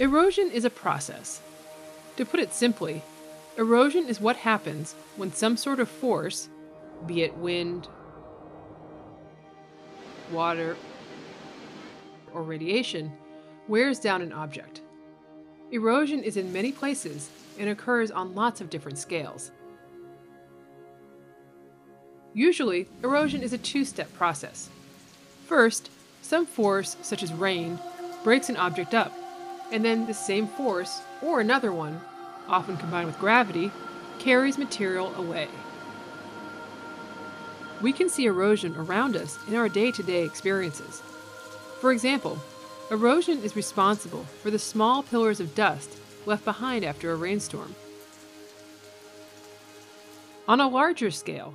Erosion is a process. To put it simply, erosion is what happens when some sort of force, be it wind, water, or radiation, wears down an object. Erosion is in many places and occurs on lots of different scales. Usually, erosion is a two step process. First, some force, such as rain, breaks an object up, and then the same force, or another one, often combined with gravity, carries material away. We can see erosion around us in our day to day experiences. For example, erosion is responsible for the small pillars of dust left behind after a rainstorm. On a larger scale,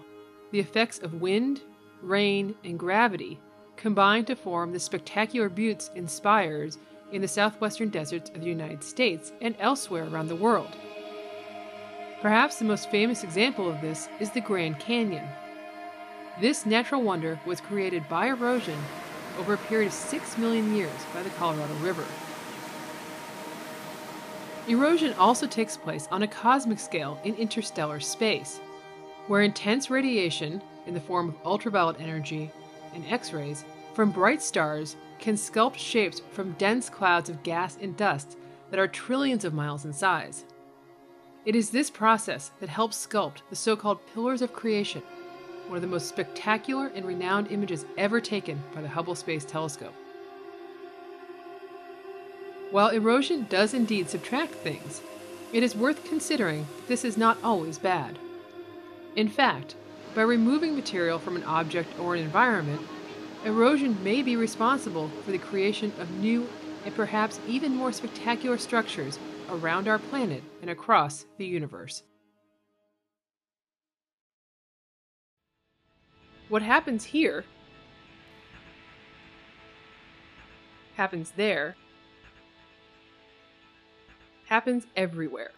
the effects of wind, rain, and gravity combine to form the spectacular buttes and spires in the southwestern deserts of the United States and elsewhere around the world. Perhaps the most famous example of this is the Grand Canyon. This natural wonder was created by erosion over a period of 6 million years by the Colorado River. Erosion also takes place on a cosmic scale in interstellar space, where intense radiation, in the form of ultraviolet energy and X rays, from bright stars can sculpt shapes from dense clouds of gas and dust that are trillions of miles in size. It is this process that helps sculpt the so called Pillars of Creation, one of the most spectacular and renowned images ever taken by the Hubble Space Telescope. While erosion does indeed subtract things, it is worth considering that this is not always bad. In fact, by removing material from an object or an environment, erosion may be responsible for the creation of new and perhaps even more spectacular structures around our planet and across the universe. What happens here happens there happens everywhere.